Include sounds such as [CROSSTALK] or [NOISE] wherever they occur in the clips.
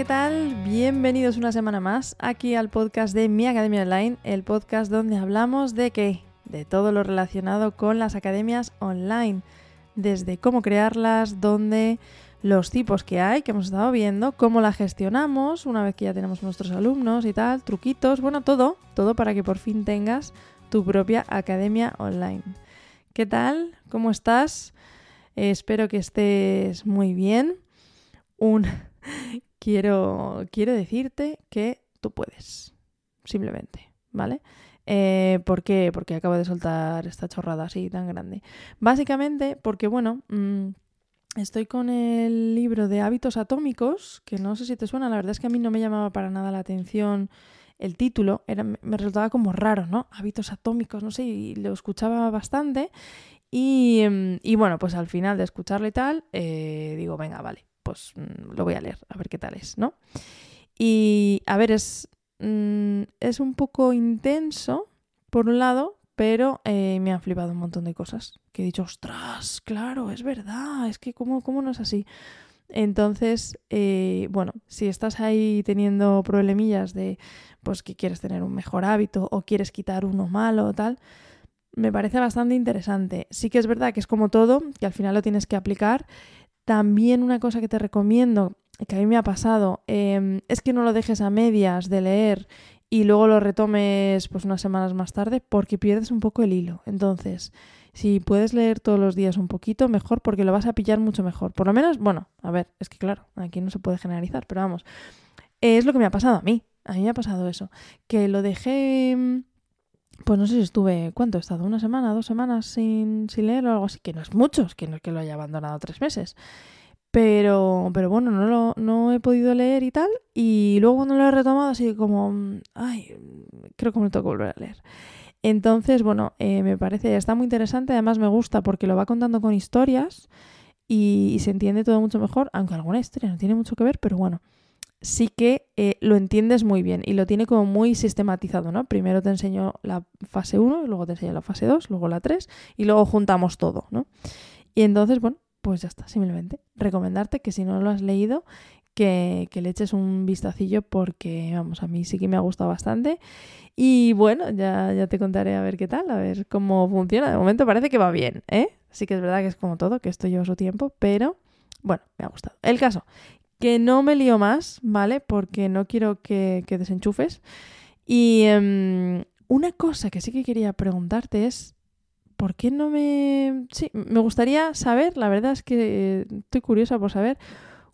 ¿qué tal? Bienvenidos una semana más aquí al podcast de Mi Academia Online, el podcast donde hablamos de qué? De todo lo relacionado con las academias online, desde cómo crearlas, dónde, los tipos que hay, que hemos estado viendo, cómo la gestionamos una vez que ya tenemos nuestros alumnos y tal, truquitos, bueno, todo, todo para que por fin tengas tu propia academia online. ¿Qué tal? ¿Cómo estás? Espero que estés muy bien. Un quiero, quiero decirte que tú puedes, simplemente, ¿vale? Eh, ¿Por qué? Porque acabo de soltar esta chorrada así tan grande. Básicamente porque, bueno, mm, estoy con el libro de hábitos atómicos, que no sé si te suena, la verdad es que a mí no me llamaba para nada la atención el título, era, me resultaba como raro, ¿no? Hábitos atómicos, no sé, y lo escuchaba bastante. Y, mm, y bueno, pues al final de escucharlo y tal, eh, digo, venga, vale, pues mm, lo voy a leer, a ver qué tal es, ¿no? Y a ver, es, mm, es un poco intenso, por un lado, pero eh, me han flipado un montón de cosas. Que he dicho, ostras, claro, es verdad, es que cómo, cómo no es así. Entonces, eh, bueno, si estás ahí teniendo problemillas de, pues que quieres tener un mejor hábito o quieres quitar uno malo o tal, me parece bastante interesante. Sí que es verdad que es como todo, que al final lo tienes que aplicar también una cosa que te recomiendo, que a mí me ha pasado, em, es que no lo dejes a medias de leer y luego lo retomes pues unas semanas más tarde porque pierdes un poco el hilo. Entonces, si puedes leer todos los días un poquito, mejor porque lo vas a pillar mucho mejor. Por lo menos, bueno, a ver, es que claro, aquí no se puede generalizar, pero vamos, es lo que me ha pasado a mí. A mí me ha pasado eso, que lo dejé em, pues no sé si estuve, ¿cuánto he estado? ¿Una semana, dos semanas sin, sin leer o algo así? Que no es mucho, que no es que lo haya abandonado tres meses. Pero, pero bueno, no, lo, no he podido leer y tal. Y luego cuando lo he retomado, así como, ay, creo que me que volver a leer. Entonces, bueno, eh, me parece, está muy interesante. Además, me gusta porque lo va contando con historias y, y se entiende todo mucho mejor. Aunque alguna historia no tiene mucho que ver, pero bueno, sí que eh, lo entiendes muy bien y lo tiene como muy sistematizado, ¿no? Primero te enseño la fase 1, luego te enseño la fase 2, luego la 3 y luego juntamos todo, ¿no? Y entonces, bueno, pues ya está, simplemente recomendarte que si no lo has leído, que, que, le eches un vistacillo porque, vamos, a mí sí que me ha gustado bastante. Y bueno, ya, ya te contaré a ver qué tal, a ver cómo funciona. De momento parece que va bien, ¿eh? Sí que es verdad que es como todo, que esto lleva su tiempo, pero bueno, me ha gustado. El caso, que no me lío más, ¿vale? Porque no quiero que, desenchufes. Y em, una cosa que sí que quería preguntarte es, ¿por qué no me... Sí, me gustaría saber, la verdad es que estoy curiosa por saber,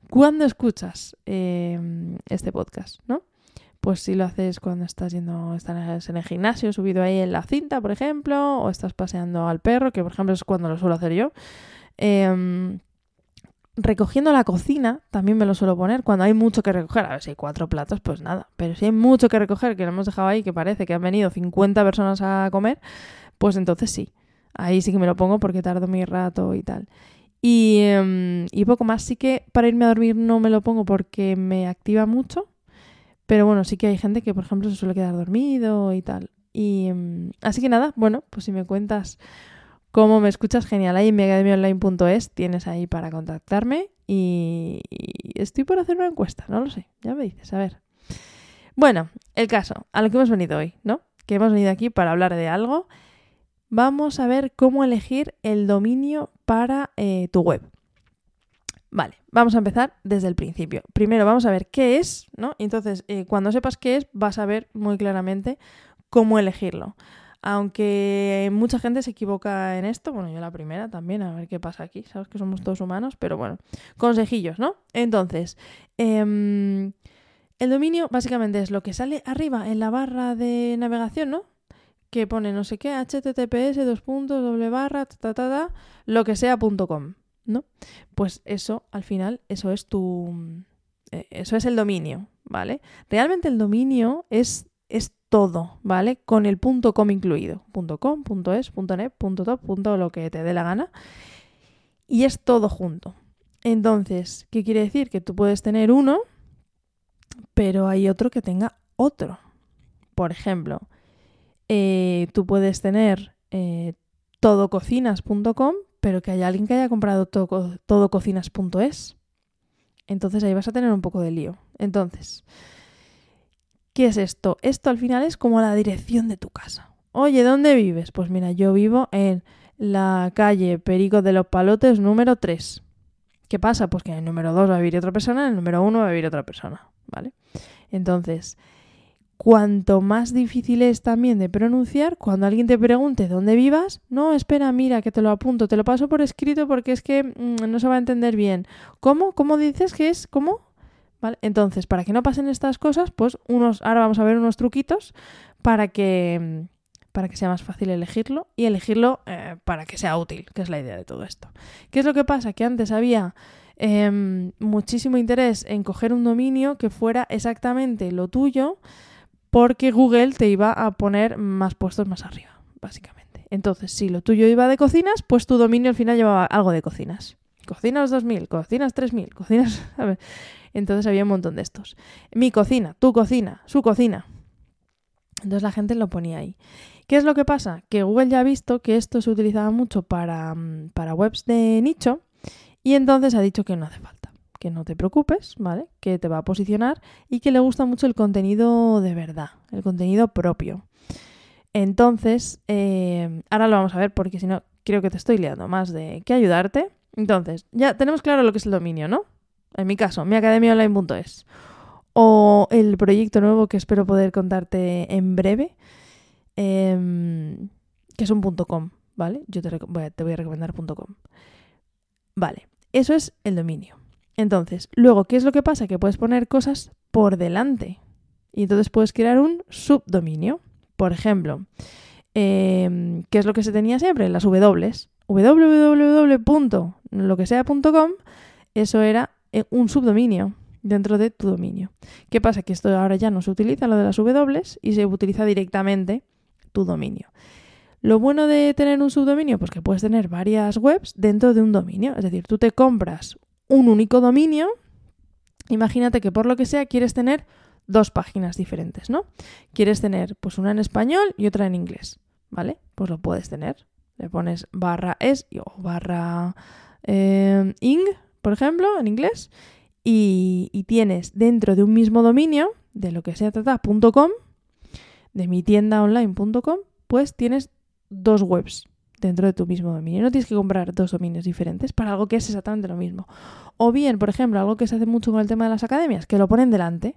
¿cuándo escuchas em, este podcast, ¿no? Pues si lo haces cuando estás yendo, estás en el gimnasio, subido ahí en la cinta, por ejemplo, o estás paseando al perro, que por ejemplo es cuando lo suelo hacer yo. Eh, recogiendo la cocina, también me lo suelo poner cuando hay mucho que recoger. A ver, si hay cuatro platos, pues nada. Pero si hay mucho que recoger, que lo hemos dejado ahí, que parece que han venido 50 personas a comer, pues entonces sí. Ahí sí que me lo pongo porque tardo mi rato y tal. Y, em, y poco más. Sí que para irme a dormir no me lo pongo porque me activa mucho. Pero bueno, sí que hay gente que, por ejemplo, se suele quedar dormido y tal. Y em, así que nada, bueno, pues si me cuentas como me escuchas, genial. Ahí en miacademiaonline.es tienes ahí para contactarme y, estoy por hacer una encuesta, no lo sé, ya me dices, a ver. Bueno, el caso, a lo que hemos venido hoy, ¿no? Que hemos venido aquí para hablar de algo. Vamos a ver cómo elegir el dominio para eh, tu web. Vale, vamos a empezar desde el principio. Primero vamos a ver qué es, ¿no? Entonces, eh, cuando sepas qué es, vas a ver muy claramente cómo elegirlo. Aunque mucha gente se equivoca en esto, bueno, yo la primera también, a ver qué pasa aquí, sabes que somos todos humanos, pero bueno, consejillos, ¿no? Entonces, em, el dominio básicamente es lo que sale arriba en la barra de navegación, ¿no? Que pone no sé qué, https, dos puntos, doble barra, lo que sea, punto com, ¿no? Pues eso, al final, eso es tu... Eh, eso es el dominio, ¿vale? Realmente el dominio es, es todo, ¿vale? Con el punto .com incluido. .com, .es, .net, .top, punto lo que te dé la gana. Y es todo junto. Entonces, ¿qué quiere decir? Que tú puedes tener uno, pero hay otro que tenga otro. Por ejemplo, eh, tú puedes tener eh, todococinas.com, pero que haya alguien que haya comprado todo, todococinas.es. Entonces ahí vas a tener un poco de lío. Entonces, ¿qué es esto? Esto al final es como la dirección de tu casa. Oye, ¿dónde vives? Pues mira, yo vivo en la calle Perico de los Palotes número 3. ¿Qué pasa? Pues que en el número 2 va a vivir otra persona, en el número 1 va a vivir otra persona, ¿vale? Entonces, cuanto más difícil es también de pronunciar, cuando alguien te pregunte dónde vivas, no, espera, mira, que te lo apunto, te lo paso por escrito porque es que mm, no se va a entender bien. ¿Cómo? ¿Cómo dices que es? ¿Cómo? Entonces, para que no pasen estas cosas, pues unos, ahora vamos a ver unos truquitos para que, para que sea más fácil elegirlo y elegirlo eh, para que sea útil, que es la idea de todo esto. ¿Qué es lo que pasa? Que antes había em, muchísimo interés en coger un dominio que fuera exactamente lo tuyo, porque Google te iba a poner más puestos más arriba, básicamente. Entonces, si lo tuyo iba de cocinas, pues tu dominio al final llevaba algo de cocinas. Cocinas 2000, cocinas 3000, cocinas... [LAUGHS] Entonces había un montón de estos. Mi cocina, tu cocina, su cocina. Entonces la gente lo ponía ahí. ¿Qué es lo que pasa? Que Google ya ha visto que esto se utilizaba mucho para, mm, para webs de nicho y entonces ha dicho que no hace falta, que no te preocupes, ¿vale? Que te va a posicionar y que le gusta mucho el contenido de verdad, el contenido propio. Entonces, eh, ahora lo vamos a ver porque si no, creo que te estoy liando más de que ayudarte. Entonces, ya tenemos claro lo que es el dominio, ¿no? En mi caso, miacademiaonline.es. O el proyecto nuevo que espero poder contarte en breve, Em, que es un .com, ¿vale? Yo te, voy a, te. Vale, eso es el dominio. Entonces, luego, ¿qué es lo que pasa? Que puedes poner cosas por delante. Y entonces puedes crear un subdominio. Por ejemplo, em, ¿qué es lo que se tenía siempre? Las W. www.loquesea.com, eso era un subdominio dentro de tu dominio. ¿Qué pasa? Que esto ahora ya no se utiliza, lo de las W, y se utiliza directamente tu dominio. Lo bueno de tener un subdominio, pues que puedes tener varias webs dentro de un dominio. Es decir, tú te compras un único dominio. Imagínate que por lo que sea quieres tener dos páginas diferentes, ¿no? Quieres tener pues una en español y otra en inglés, ¿vale? Pues lo puedes tener. Le pones barra es o barra eh, ing, por ejemplo, en inglés, y, tienes dentro de un mismo dominio, de lo que sea trata.com, de mi tienda online.com, pues tienes dos webs dentro de tu mismo dominio. No tienes que comprar dos dominios diferentes para algo que es exactamente lo mismo. O bien, por ejemplo, algo que se hace mucho con el tema de las academias, que lo ponen delante.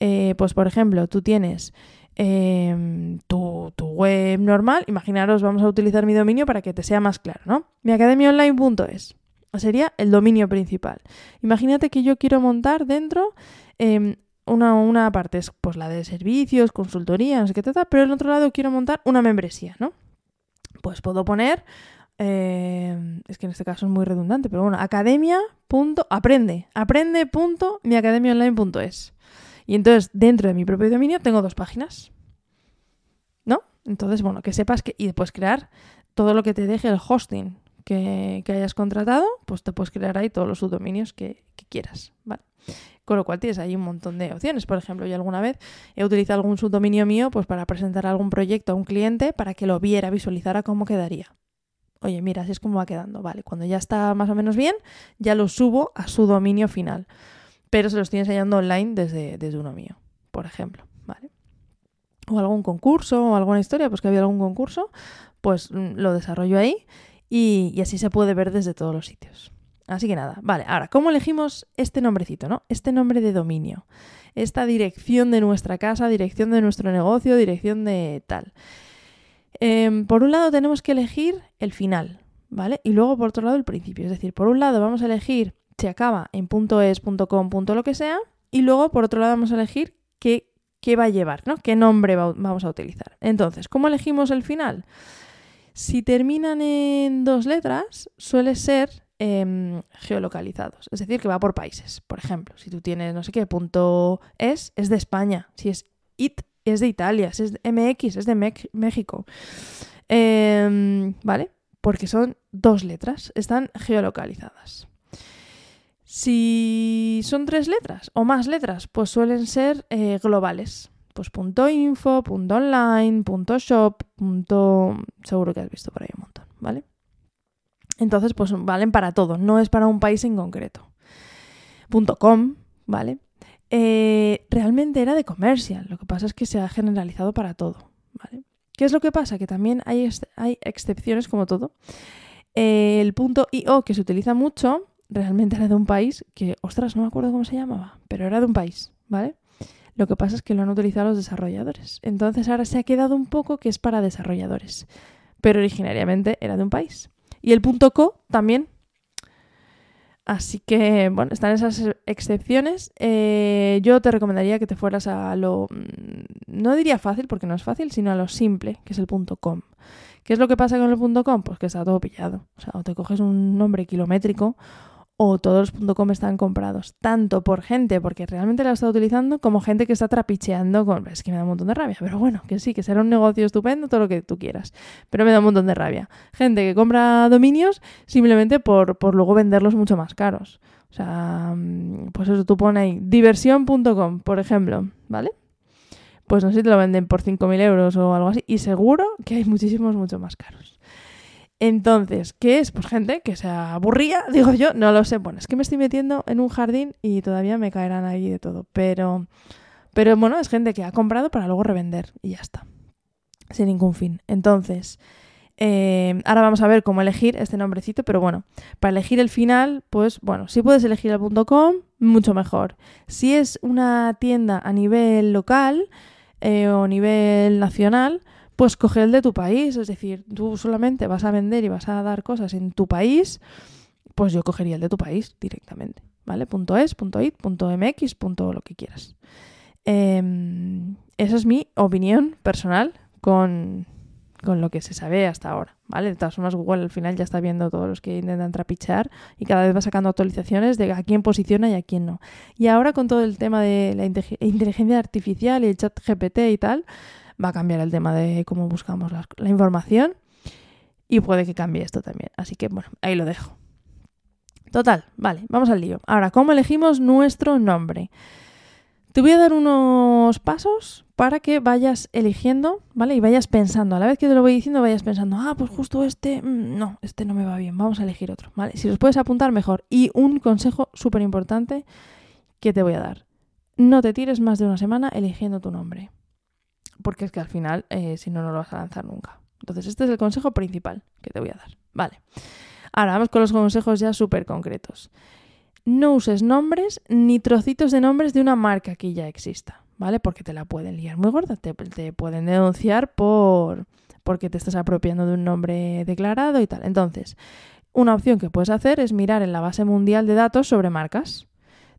Eh, pues, por ejemplo, tú tienes em, tu, tu, web normal. Imaginaros, vamos a utilizar mi dominio para que te sea más claro, ¿no? Miacademiaonline.es sería el dominio principal. Imagínate que yo quiero montar dentro eh, una, una parte es pues la de servicios, consultoría, no sé qué tal, pero en otro lado quiero montar una membresía, ¿no? Pues puedo poner, eh, es que en este caso es muy redundante, pero bueno, academia.aprende, aprende.miacademiaonline.es. Y entonces dentro de mi propio dominio tengo dos páginas, ¿no? Entonces, bueno, que sepas que, y después crear todo lo que te deje el hosting que, hayas contratado, pues te puedes crear ahí todos los subdominios que, quieras, ¿vale? Con lo cual tienes ahí un montón de opciones. Por ejemplo, yo alguna vez he utilizado algún subdominio mío pues para presentar algún proyecto a un cliente para que lo viera, visualizara cómo quedaría. Oye, mira, así es como va quedando. Vale, cuando ya está más o menos bien, ya lo subo a su dominio final. Pero se lo estoy enseñando online desde, desde uno mío, por ejemplo. O algún concurso o alguna historia, pues que había algún concurso, pues mm, lo desarrollo ahí y, así se puede ver desde todos los sitios. Así que nada, vale, ahora, ¿cómo elegimos este nombrecito, no? Este nombre de dominio, esta dirección de nuestra casa, dirección de nuestro negocio, dirección de tal. Em, por un lado tenemos que elegir el final, ¿vale? Y luego por otro lado el principio. Es decir, por un lado vamos a elegir si acaba en .es, .com, lo que sea, y luego por otro lado vamos a elegir qué, qué va a llevar, ¿no? ¿Qué nombre vamos a utilizar? Entonces, ¿cómo elegimos el final? Si terminan en dos letras, suele ser Em, geolocalizados, es decir, que va por países. Por ejemplo, si tú tienes no sé qué punto es, es de España. Si es IT, es de Italia. Si es MX, es de México. Em, ¿Vale? Porque son dos letras, están geolocalizadas. Si son tres letras o más letras, pues suelen ser eh, globales. Pues punto .info, punto .online, punto .shop, punto... Seguro que has visto por ahí un montón, ¿vale? Entonces, pues valen para todo, no es para un país en concreto. .com, ¿vale? eh, realmente era de comercial. Lo que pasa es que se ha generalizado para todo. ¿vale? ¿Qué es lo que pasa? Que también hay, hay excepciones como todo. el punto IO que se utiliza mucho realmente era de un país que, ostras, no me acuerdo cómo se llamaba, pero era de un país, ¿vale? Lo que pasa es que lo han utilizado los desarrolladores. Entonces ahora se ha quedado un poco que es para desarrolladores. Pero originariamente era de un país. Y el punto .co también. Así que, bueno, están esas excepciones. Eh, yo te recomendaría que te fueras a lo... Mm, no diría fácil, porque no es fácil, sino a lo simple, que es el punto .com. ¿Qué es lo que pasa con el .com? Pues que está todo pillado. O sea, o te coges un nombre kilométrico o todos los .com están comprados, tanto por gente porque realmente la está utilizando como gente que está trapicheando con... Es que me da un montón de rabia, pero bueno, que sí, que será un negocio estupendo, todo lo que tú quieras, pero me da un montón de rabia. Gente que compra dominios simplemente por, por luego venderlos mucho más caros. O sea, mm, pues eso tú pones ahí, diversión.com, por ejemplo, ¿vale? Pues no sé si te lo venden por 5.000 euros o algo así, y seguro que hay muchísimos mucho más caros. Entonces, ¿qué es? Pues gente que se aburría, [LAUGHS] digo yo, no lo sé. Bueno, es que me estoy metiendo en un jardín y todavía me caerán ahí de todo. Pero, pero bueno, es gente que ha comprado para luego revender y ya está. Sin ningún fin. Entonces, eh, ahora vamos a ver cómo elegir este nombrecito, pero bueno, para elegir el final, pues bueno, si puedes elegir el .com, mucho mejor. Si es una tienda a nivel local eh, o nivel nacional, pues coge el de tu país. Es decir, tú solamente vas a vender y vas a dar cosas en tu país, pues yo cogería el de tu país directamente. ¿Vale? Punto .es, punto .it, punto .mx, punto lo que quieras. Em, esa es mi opinión personal con, con lo que se sabe hasta ahora, ¿vale? De todas formas, Google al final ya está viendo todos los que intentan trapichear y cada vez va sacando actualizaciones de a quién posiciona y a quién no. Y ahora con todo el tema de la inteligencia artificial y el chat GPT y tal, va a cambiar el tema de cómo buscamos la, información y puede que cambie esto también. Así que bueno, ahí lo dejo. Total, vale, vamos al lío. Ahora, ¿cómo elegimos nuestro nombre? Te voy a dar unos pasos para que vayas eligiendo, ¿vale? Y vayas pensando, a la vez que te lo voy diciendo, vayas pensando, ah, pues justo este, mm, no, este no me va bien, vamos a elegir otro, ¿vale? Si los puedes apuntar, mejor. Y un consejo súper importante que te voy a dar. No te tires más de una semana eligiendo tu nombre porque es que al final, eh, si no, no lo vas a lanzar nunca. Entonces, este es el consejo principal que te voy a dar. Vale. Ahora vamos con los consejos ya súper concretos. No uses nombres ni trocitos de nombres de una marca que ya exista, ¿vale? Porque te la pueden liar muy gorda, te, te pueden denunciar por porque te estás apropiando de un nombre declarado y tal. Entonces, una opción que puedes hacer es mirar en la base mundial de datos sobre marcas.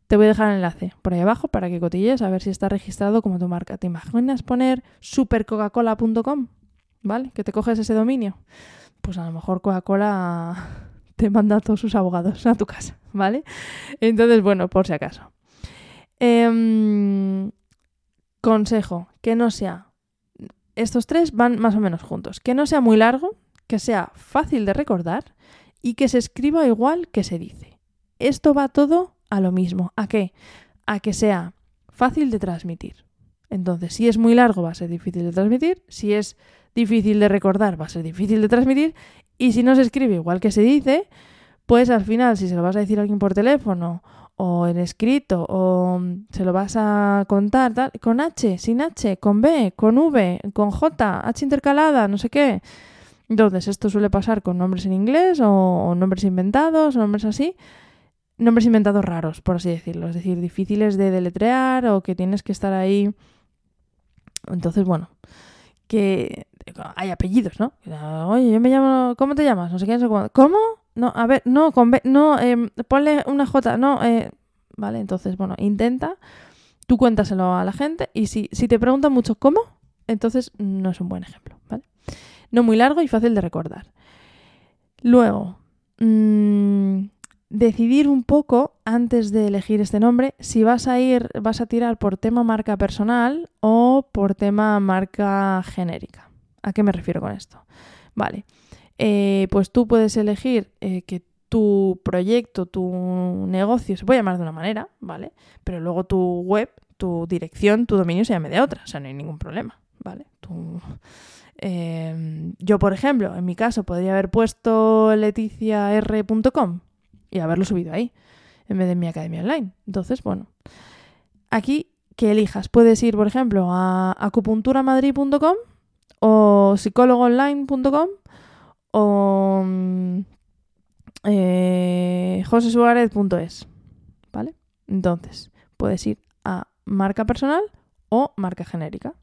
Te voy a dejar el enlace por ahí abajo para que cotilles a ver si está registrado como tu marca. ¿Te imaginas poner supercoca-cola.com? ¿Vale? Que te coges ese dominio. Pues a lo mejor Coca-Cola [LAUGHS] te manda a todos sus abogados a tu casa, ¿vale? Entonces, bueno, por si acaso. Em, consejo, que no sea... Estos tres van más o menos juntos. Que no sea muy largo, que sea fácil de recordar y que se escriba igual que se dice. Esto va todo a lo mismo. ¿A qué? A que sea fácil de transmitir. Entonces, si es muy largo va a ser difícil de transmitir, si es difícil de recordar va a ser difícil de transmitir y si no se escribe igual que se dice, pues al final si se lo vas a decir a alguien por teléfono o en escrito o se lo vas a contar tal, con H, sin H, con B, con V, con J, H intercalada, no sé qué. Entonces, esto suele pasar con nombres en inglés o, o nombres inventados, o nombres así nombres inventados raros, por así decirlo, es decir, difíciles de deletrear o que tienes que estar ahí. Entonces, bueno, que hay apellidos, ¿no? Oye, yo me llamo, ¿cómo te llamas? No sé qué, no sé cómo. ¿Cómo? No, a ver, no, con no, eh, ponle una J, no, eh, vale, entonces, bueno, intenta, tú cuéntaselo a la gente y si, si te preguntan mucho cómo, entonces no es un buen ejemplo, ¿vale? No muy largo y fácil de recordar. Luego, mmm, decidir un poco antes de elegir este nombre si vas a ir, vas a tirar por tema marca personal o por tema marca genérica. ¿A qué me refiero con esto? Vale, eh, pues tú puedes elegir eh, que tu proyecto, tu negocio se puede llamar de una manera, ¿vale? Pero luego tu web, tu dirección, tu dominio se llame de otra, o sea, no hay ningún problema, ¿vale? Em, yo, por ejemplo, en mi caso, podría haber puesto leticiar.com, y haberlo subido ahí, en vez de mi academia online. Entonces, bueno, aquí que elijas. Puedes ir, por ejemplo, a acupunturamadrid.com o psicólogoonline.com o mm, eh, josesuárez.es. ¿Vale? Entonces, puedes ir a marca personal o marca genérica.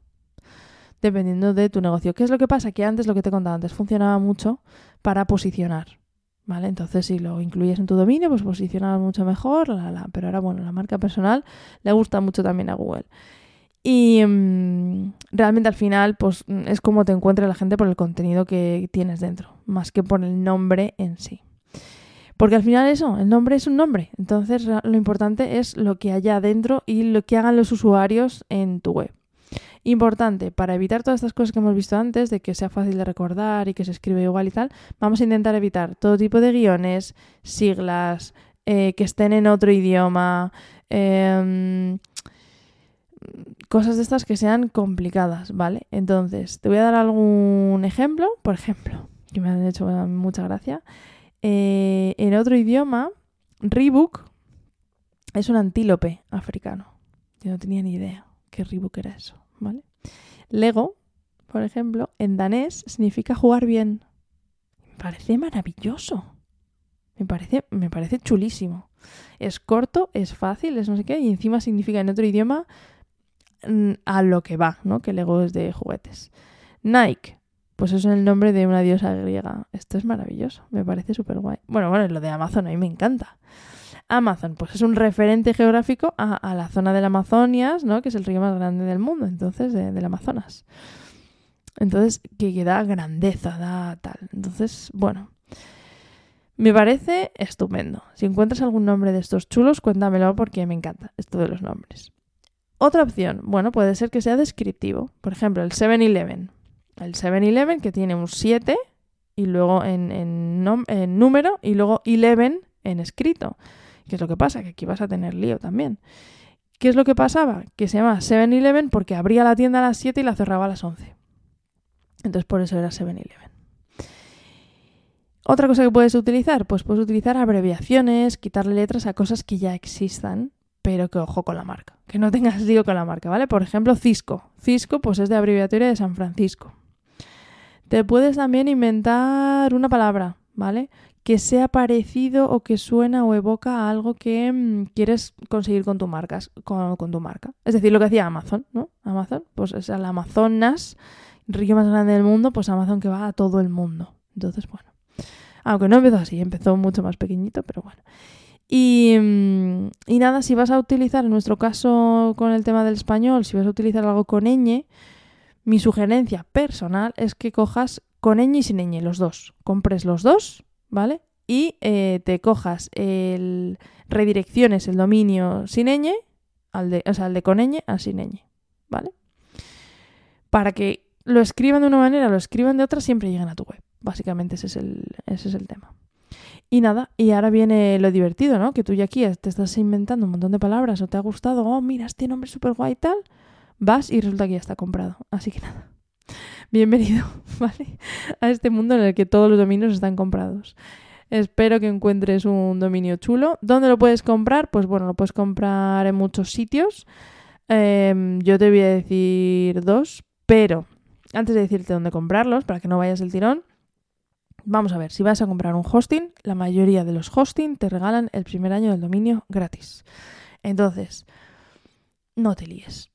Dependiendo de tu negocio. ¿Qué es lo que pasa? Que antes, lo que te he contado antes, funcionaba mucho para posicionar. ¿Vale? Entonces, si lo incluyes en tu dominio, pues posicionas mucho mejor. Pero ahora, bueno, la marca personal le gusta mucho también a Google. Y mm, realmente al final, pues es como te encuentra la gente por el contenido que tienes dentro, más que por el nombre en sí. Porque al final eso, el nombre es un nombre. Entonces lo importante es lo que haya adentro y lo que hagan los usuarios en tu web. Importante, para evitar todas estas cosas que hemos visto antes, de que sea fácil de recordar y que se escribe igual y tal, vamos a intentar evitar todo tipo de guiones, siglas, eh, que estén en otro idioma, em, cosas de estas que sean complicadas, ¿vale? Entonces, te voy a dar algún ejemplo, por ejemplo, que me han hecho mucha gracia. Eh, en otro idioma, Reebok es un antílope africano. Yo no tenía ni idea que Reebok era eso, ¿vale? Lego, por ejemplo, en danés significa jugar bien. Me parece maravilloso. Me parece, me parece chulísimo. Es corto, es fácil, es no sé qué, y encima significa en otro idioma mm, a lo que va, ¿no? Que Lego es de juguetes. Nike, pues es el nombre de una diosa griega. Esto es maravilloso, me parece súper guay. Bueno, bueno, lo de Amazon a mí me encanta. Amazon, pues es un referente geográfico a, la zona del Amazonias, ¿no? Que es el río más grande del mundo, entonces, del Amazonas. Entonces, que, que da grandeza, da tal. Entonces, bueno, me parece estupendo. Si encuentras algún nombre de estos chulos, cuéntamelo porque me encanta esto de los nombres. Otra opción, bueno, puede ser que sea descriptivo. Por ejemplo, el 7-Eleven. El 7-Eleven que tiene un 7 y luego en, en, número y luego 11 en escrito. ¿Qué es lo que pasa? Que aquí vas a tener lío también. ¿Qué es lo que pasaba? Que se llama 7-Eleven porque abría la tienda a las 7 y la cerraba a las 11. Entonces por eso era 7-Eleven. Otra cosa que puedes utilizar, pues puedes utilizar abreviaciones, quitarle letras a cosas que ya existan, pero que ojo con la marca, que no tengas [LAUGHS] lío con la marca, ¿vale? Por ejemplo, Cisco. Cisco pues es de abreviatoria de San Francisco. Te puedes también inventar una palabra, ¿vale? Que sea parecido o que suena o evoca a algo que mm, quieres conseguir con tu, marca, con, tu marca. Es decir, lo que hacía Amazon, ¿no? Amazon, pues es el Amazonas, río más grande del mundo, pues Amazon que va a todo el mundo. Entonces, bueno. Aunque no empezó así, empezó mucho más pequeñito, pero bueno. Y, mm, y, nada, si vas a utilizar, en nuestro caso con el tema del español, si vas a utilizar algo con ñ, mi sugerencia personal es que cojas con ñ y sin ñ, los dos. Compres los dos, ¿vale? Y eh, te cojas el redirecciones el dominio sin ñ, al de, o sea, el de con ñ a sin ñ, ¿vale? Para que lo escriban de una manera, lo escriban de otra, siempre lleguen a tu web. Básicamente ese es el, ese es el tema. Y nada, y ahora viene lo divertido, ¿no? Que tú ya aquí te estás inventando un montón de palabras o te ha gustado, oh, mira, este nombre es súper guay y tal vas y resulta que ya está comprado. Así que nada, bienvenido, [LAUGHS] ¿vale? A este mundo en el que todos los dominios están comprados. Espero que encuentres un dominio chulo. ¿Dónde lo puedes comprar? Pues bueno, lo puedes comprar en muchos sitios. Em, yo te voy a decir dos, pero antes de decirte dónde comprarlos, para que no vayas el tirón, vamos a ver, si vas a comprar un hosting, la mayoría de los hosting te regalan el primer año del dominio gratis. Entonces, no te líes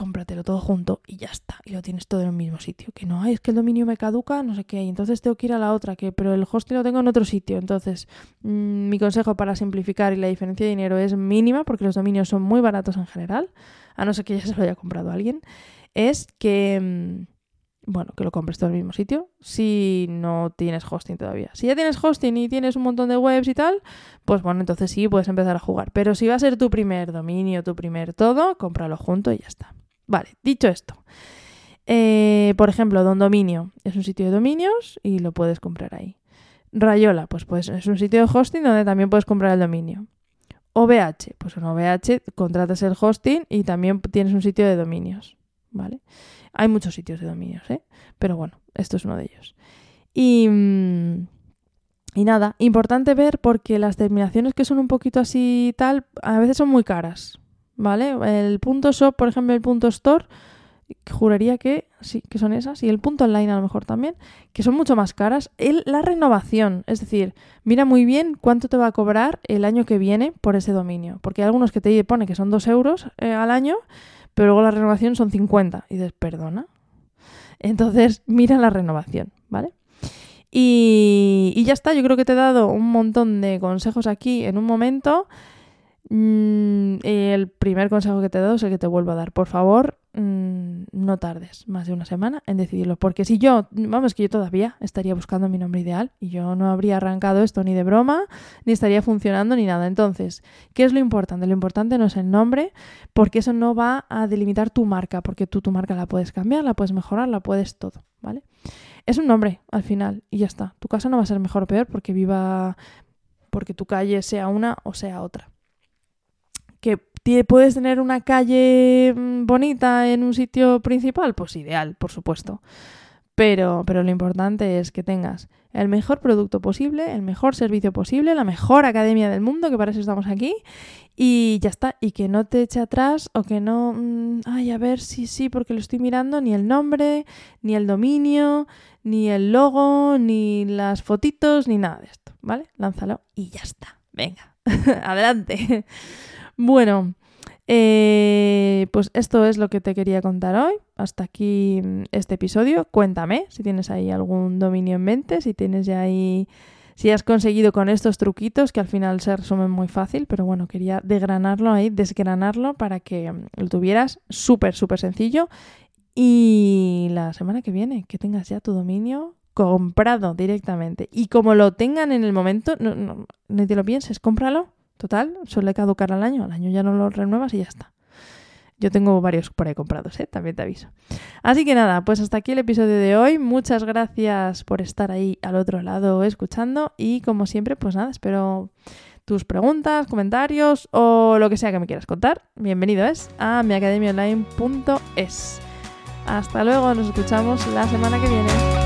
cómpratelo todo junto y ya está. Y lo tienes todo en el mismo sitio. Que no, hay es que el dominio me caduca, no sé qué, y entonces tengo que ir a la otra, que pero el hosting lo tengo en otro sitio. Entonces, mm, mi consejo para simplificar y la diferencia de dinero es mínima, porque los dominios son muy baratos en general, a no ser que ya se lo haya comprado alguien, es que... Mm, bueno, que lo compres todo en el mismo sitio si no tienes hosting todavía. Si ya tienes hosting y tienes un montón de webs y tal, pues bueno, entonces sí puedes empezar a jugar. Pero si va a ser tu primer dominio, tu primer todo, cómpralo junto y ya está. Vale, dicho esto. Eh, por ejemplo, Don Dominio es un sitio de dominios y lo puedes comprar ahí. Rayola, pues, pues es un sitio de hosting donde también puedes comprar el dominio. OVH, pues en OVH contratas el hosting y también tienes un sitio de dominios, ¿vale? Hay muchos sitios de dominios, ¿eh? Pero bueno, esto es uno de ellos. Y, mm, y nada, importante ver porque las terminaciones que son un poquito así tal, a veces son muy caras, ¿vale? El punto shop, por ejemplo, el punto store, juraría que sí, que son esas, y el punto online a lo mejor también, que son mucho más caras. El, la renovación, es decir, mira muy bien cuánto te va a cobrar el año que viene por ese dominio, porque hay algunos que te pone que son 2 euros eh, al año, pero luego la renovación son 50, y dices, perdona. Entonces, mira la renovación, ¿vale? Y, y ya está, yo creo que te he dado un montón de consejos aquí en un momento. Mm, el primer consejo que te dado es el que te vuelvo a dar. Por favor, mm, no tardes más de una semana en decidirlo. Porque si yo, vamos, que yo todavía estaría buscando mi nombre ideal y yo no habría arrancado esto ni de broma, ni estaría funcionando ni nada. Entonces, ¿qué es lo importante? Lo importante no es el nombre, porque eso no va a delimitar tu marca, porque tú tu marca la puedes cambiar, la puedes mejorar, la puedes todo, ¿vale? Es un nombre al final y ya está. Tu casa no va a ser mejor o peor porque viva, porque tu calle sea una o sea otra que puedes tener una calle mm, bonita en un sitio principal, pues ideal, por supuesto. Pero, pero lo importante es que tengas el mejor producto posible, el mejor servicio posible, la mejor academia del mundo, que para eso estamos aquí, y ya está. Y que no te eche atrás o que no, mm, ay, a ver si sí, porque lo estoy mirando, ni el nombre, ni el dominio, ni el logo, ni las fotitos, ni nada de esto, ¿vale? Lánzalo y ya está. Venga, [LAUGHS] adelante. Bueno, eh, pues esto es lo que te quería contar hoy. Hasta aquí mm, este episodio. Cuéntame si tienes ahí algún dominio en mente, si tienes ya ahí, si has conseguido con estos truquitos que al final se resumen muy fácil, pero bueno, quería desgranarlo ahí, desgranarlo para que mm, lo tuvieras súper, súper sencillo. Y la semana que viene, que tengas ya tu dominio comprado directamente. Y como lo tengan en el momento, no, no, ni te lo pienses, cómpralo Total, suele caducar al año, al año ya no lo renuevas y ya está. Yo tengo varios por ahí comprados, ¿eh? también te aviso. Así que nada, pues hasta aquí el episodio de hoy. Muchas gracias por estar ahí al otro lado escuchando y como siempre, pues nada, espero tus preguntas, comentarios o lo que sea que me quieras contar. Bienvenido es a miacademiaonline.es. Hasta luego, nos escuchamos la semana que viene.